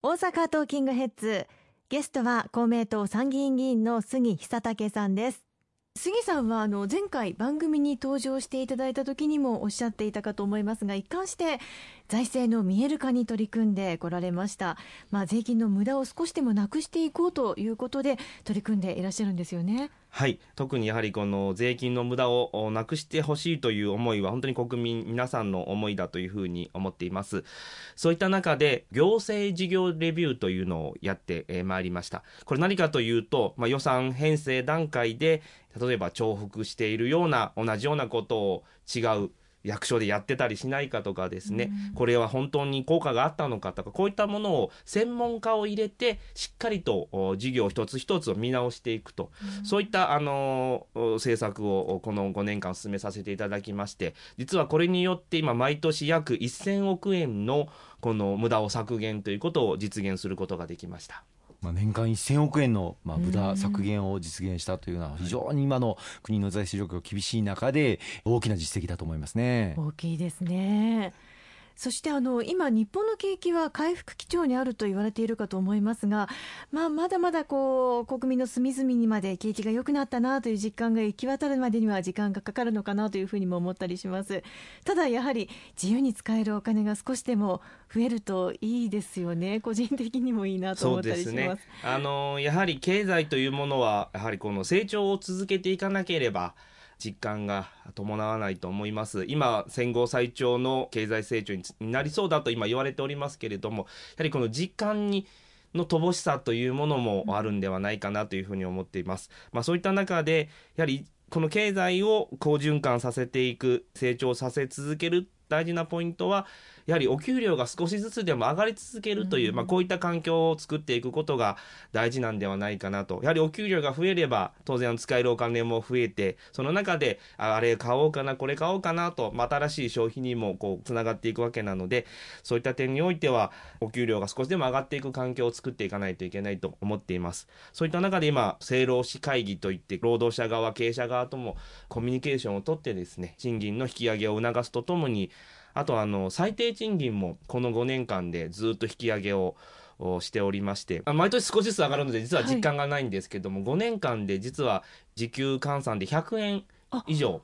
大阪トーキングヘッズ。ゲストは公明党参議院議員の杉久武さんです。杉さんはあの前回番組に登場していただいた時にもおっしゃっていたかと思いますが一貫して財政の見える化に取り組んでこられました、まあ、税金の無駄を少しでもなくしていこうということで取り組んでいらっしゃるんですよね。はい。特にやはりこの税金の無駄をなくしてほしいという思いは本当に国民皆さんの思いだというふうに思っています。そういった中で行政事業レビューというのをやってまいりました。これ何かというと、まあ、予算編成段階で例えば重複しているような同じようなことを違う役所でやってたりしないかとかですね、うん、これは本当に効果があったのかとかこういったものを専門家を入れてしっかりと事業一つ一つを見直していくと、うん、そういったあの政策をこの5年間進めさせていただきまして実はこれによって今毎年約1000億円のこの無駄を削減ということを実現することができました。まあ、年間1000億円のまあ無駄削減を実現したというのは非常に今の国の財政状況厳しい中で大きな実績だと思いますね。大きいですね。そしてあの今、日本の景気は回復基調にあると言われているかと思いますが、まあ、まだまだこう国民の隅々にまで景気が良くなったなという実感が行き渡るまでには時間がかかるのかなというふうにも思ったりします。ただやはり自由に使えるお金が少しでも増えるといいですよね、個人的にもいいなと思ったりしますね、あのやはり経済というものは、やはりこの成長を続けていかなければ、実感が伴わないと思います。今、戦後最長の経済成長になりそうだと今言われておりますけれども、やはりこの実感にの乏しさというものもあるんではないかなというふうに思っています。まあそういった中で、やはりこの経済を好循環させていく、成長させ続ける大事なポイントは、やはりお給料が少しずつでも上がり続けるという、まあ、こういった環境を作っていくことが大事なんではないかなと。やはりお給料が増えれば、当然使えるお金も増えて、その中で、あれ買おうかな、これ買おうかなと、まあ、新しい消費にもこう、つながっていくわけなので、そういった点においては、お給料が少しでも上がっていく環境を作っていかないといけないと思っています。そういった中で今、政労使会議といって、労働者側、経営者側ともコミュニケーションをとってですね、賃金の引き上げを促すとともに、あとあの最低賃金もこの5年間でずっと引き上げをしておりまして毎年少しずつ上がるので実は実感がないんですけども、はい、5年間で実は時給換算で100円以上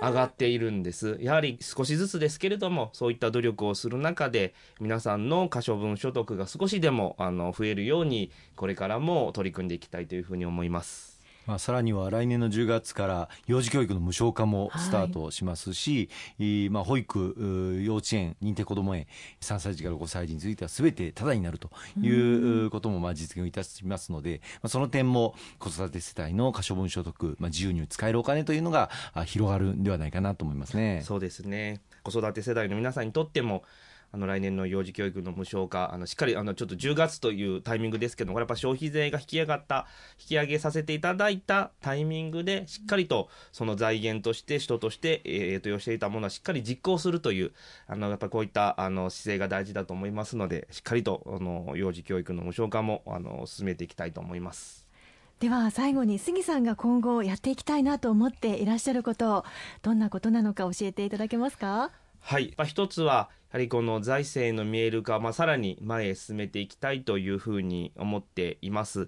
上がっているんです。やはり少しずつですけれどもそういった努力をする中で皆さんの可処分所得が少しでもあの増えるようにこれからも取り組んでいきたいというふうに思います。まあ、さらには来年の10月から幼児教育の無償化もスタートしますし、はい、まあ、保育、幼稚園、認定こども園、3歳児から5歳児についてはすべてタダになるということもまあ実現いたしますので、まあ、その点も子育て世帯の可処分所得、まあ、自由に使えるお金というのが広がるんではないかなと思いますね。そうですね。子育て世代の皆さんにとってもあの来年の幼児教育の無償化、あのしっかりあのちょっと10月というタイミングですけども、これやっぱ消費税が引き上がった、引き上げさせていただいたタイミングで、しっかりとその財源として、人として、えー、と、していたものはしっかり実行するという、あのやっぱこういったあの姿勢が大事だと思いますので、しっかりとあの幼児教育の無償化もあの進めていきたいと思います。では最後に杉さんが今後やっていきたいなと思っていらっしゃることどんなことなのか教えていただけますか？はい、まあ、一つはややはりこの財政の見える化、まあ、さらに前へ進めていきたいというふうに思っています。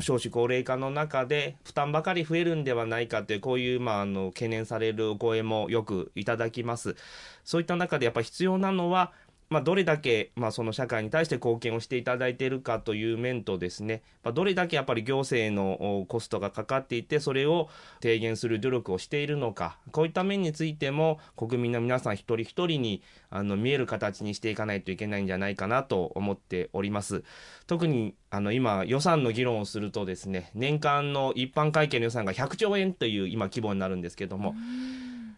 少子高齢化の中で負担ばかり増えるんではないかというこういうまああの懸念されるお声もよくいただきます。そういった中でやっぱ必要なのはまあ、どれだけ、まあ、その社会に対して貢献をしていただいているかという面とですね、まあ、どれだけやっぱり行政のコストがかかっていて、それを低減する努力をしているのか、こういった面についても、国民の皆さん一人一人にあの見える形にしていかないといけないんじゃないかなと思っております。特にあの今、予算の議論をするとですね、年間の一般会計の予算が100兆円という今規模になるんですけども、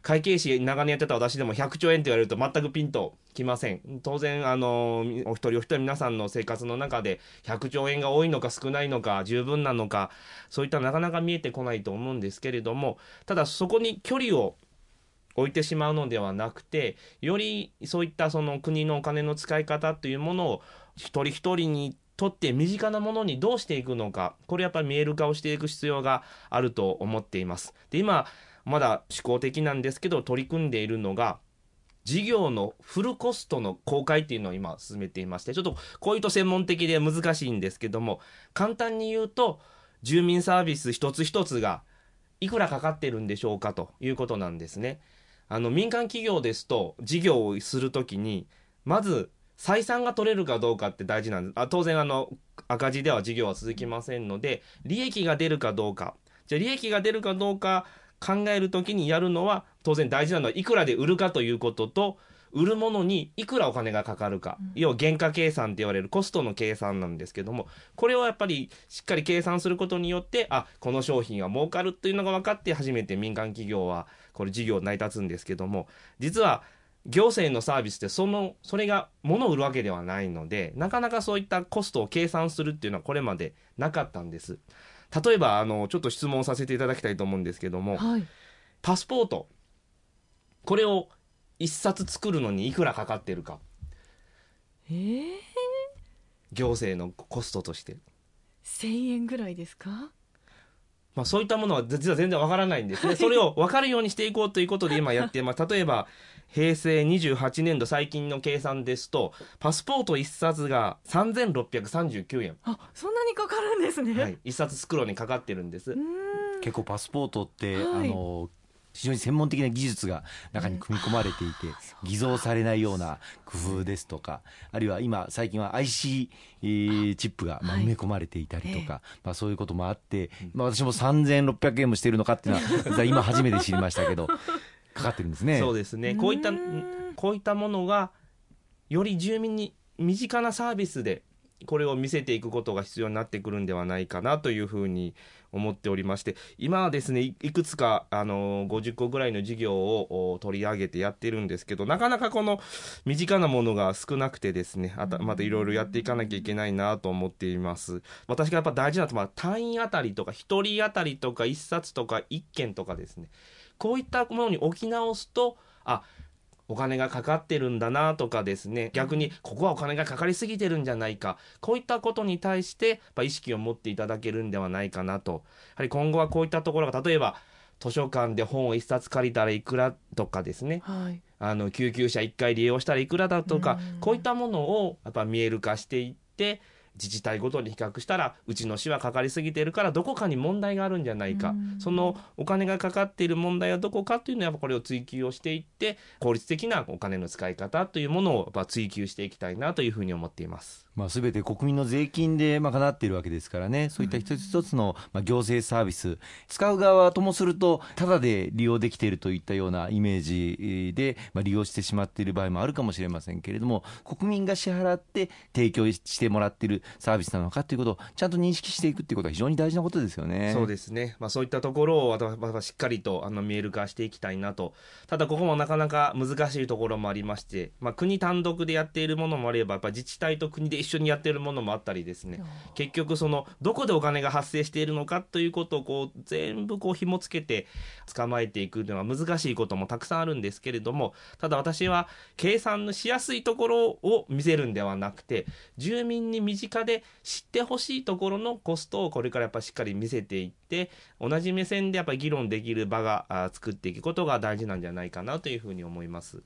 会計士長年やってた私でも100兆円って言われると全くピンときません。当然、あの、お一人お一人皆さんの生活の中で100兆円が多いのか少ないのか十分なのか、そういったなかなか見えてこないと思うんですけれども、ただそこに距離を置いてしまうのではなくて、よりそういったその国のお金の使い方というものを一人一人にとって身近なものにどうしていくのか、これやっぱり見える化をしていく必要があると思っています。で、今、まだ思考的なんですけど、取り組んでいるのが、事業のフルコストの公開っていうのを今進めていましてちょっとこういうと専門的で難しいんですけども簡単に言うと住民サービス一つ一つがいくらかかってるんでしょうかということなんですね。あの民間企業ですと事業をするときにまず採算が取れるかどうかって大事なんです。あ当然あの赤字では事業は続きませんので利益が出るかどうかじゃあ利益が出るかどうか考えるときにやるのは当然大事なのはいくらで売るかということと売るものにいくらお金がかかるか、要は原価計算って言われるコストの計算なんですけどもこれをやっぱりしっかり計算することによってあこの商品は儲かるっていうのが分かって初めて民間企業はこれ事業成り立つんですけども実は行政のサービスってそのそれが物を売るわけではないのでなかなかそういったコストを計算するっていうのはこれまでなかったんです。例えばあのちょっと質問させていただきたいと思うんですけども、はい、パスポートこれを一冊作るのにいくらかかってるか。えー、行政のコストとして、1000円ぐらいですか？まあ、そういったものは実は全然わからないんですね。それを分かるようにしていこうということで今やってます例えば平成28年度最近の計算ですとパスポート1冊が3639円、あそんなにかかるんですね、はい、1冊作るのにかかってるんです。うーん。結構パスポートって、はい。あの非常に専門的な技術が中に組み込まれていて、偽造されないような工夫ですとか、あるいは今最近は IC えーチップが埋め込まれていたりとか、まあそういうこともあって、まあ私も3600円もしてるのかっていうのは 今初めて知りましたけど、かかってるんですね。そうですね。こういったこういったものがより住民に身近なサービスでこれを見せていくことが必要になってくるんではないかなというふうに思っておりまして今はですねいくつかあの50個ぐらいの事業を取り上げてやってるんですけどなかなかこの身近なものが少なくてですねあたまたいろいろやっていかなきゃいけないなと思っています。私がやっぱ大事なのは単位あたりとか1人あたりとか1冊とか1件とかですね。こういったものに置き直すとあお金がかかってるんだなとかですね。逆にここはお金がかかりすぎてるんじゃないか。こういったことに対してやっぱ意識を持っていただけるんではないかなと。やはり今後はこういったところが例えば図書館で本を一冊借りたらいくらとかですね。はい。あの救急車1回利用したらいくらだとかうん。こういったものをやっぱ見える化していって自治体ごとに比較したらうちの市はかかりすぎてるからどこかに問題があるんじゃないかうんそのお金がかかっている問題はどこかというのはやっぱこれを追求をしていって効率的なお金の使い方というものをやっぱ追求していきたいなというふうに思っています。まあ、全て国民の税金で賄っているわけですからね、そういった一つ一つのまあ行政サービス、使う側はともすると、ただで利用できているといったようなイメージで、まあ、利用してしまっている場合もあるかもしれませんけれども、国民が支払って提供してもらっているサービスなのかということを、ちゃんと認識していくということは非常に大事なことですよね。そうですね、まあ、そういったところをわたわたしっかりとあの見える化していきたいなと、ただここもなかなか難しいところもありまして、まあ、国単独でやっているものもあれば、やっぱ自治体と国で一緒にやっているものもあったりですね、結局、そのどこでお金が発生しているのかということをこう全部こう紐付けて捕まえていくというのは難しいこともたくさんあるんですけれども、ただ私は計算のしやすいところを見せるんではなくて、住民に身近で知ってほしいところのコストをこれからやっぱしっかり見せていって、同じ目線でやっぱり議論できる場があ作っていくことが大事なんじゃないかなというふうに思います。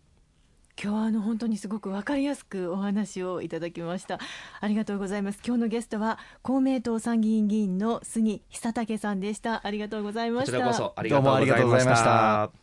今日はあの本当にすごくわかりやすくお話をいただきました。ありがとうございます。今日のゲストは公明党参議院議員の杉久武さんでした。ありがとうございました。こちらこそありがとうございましどうもありがとうございましたた。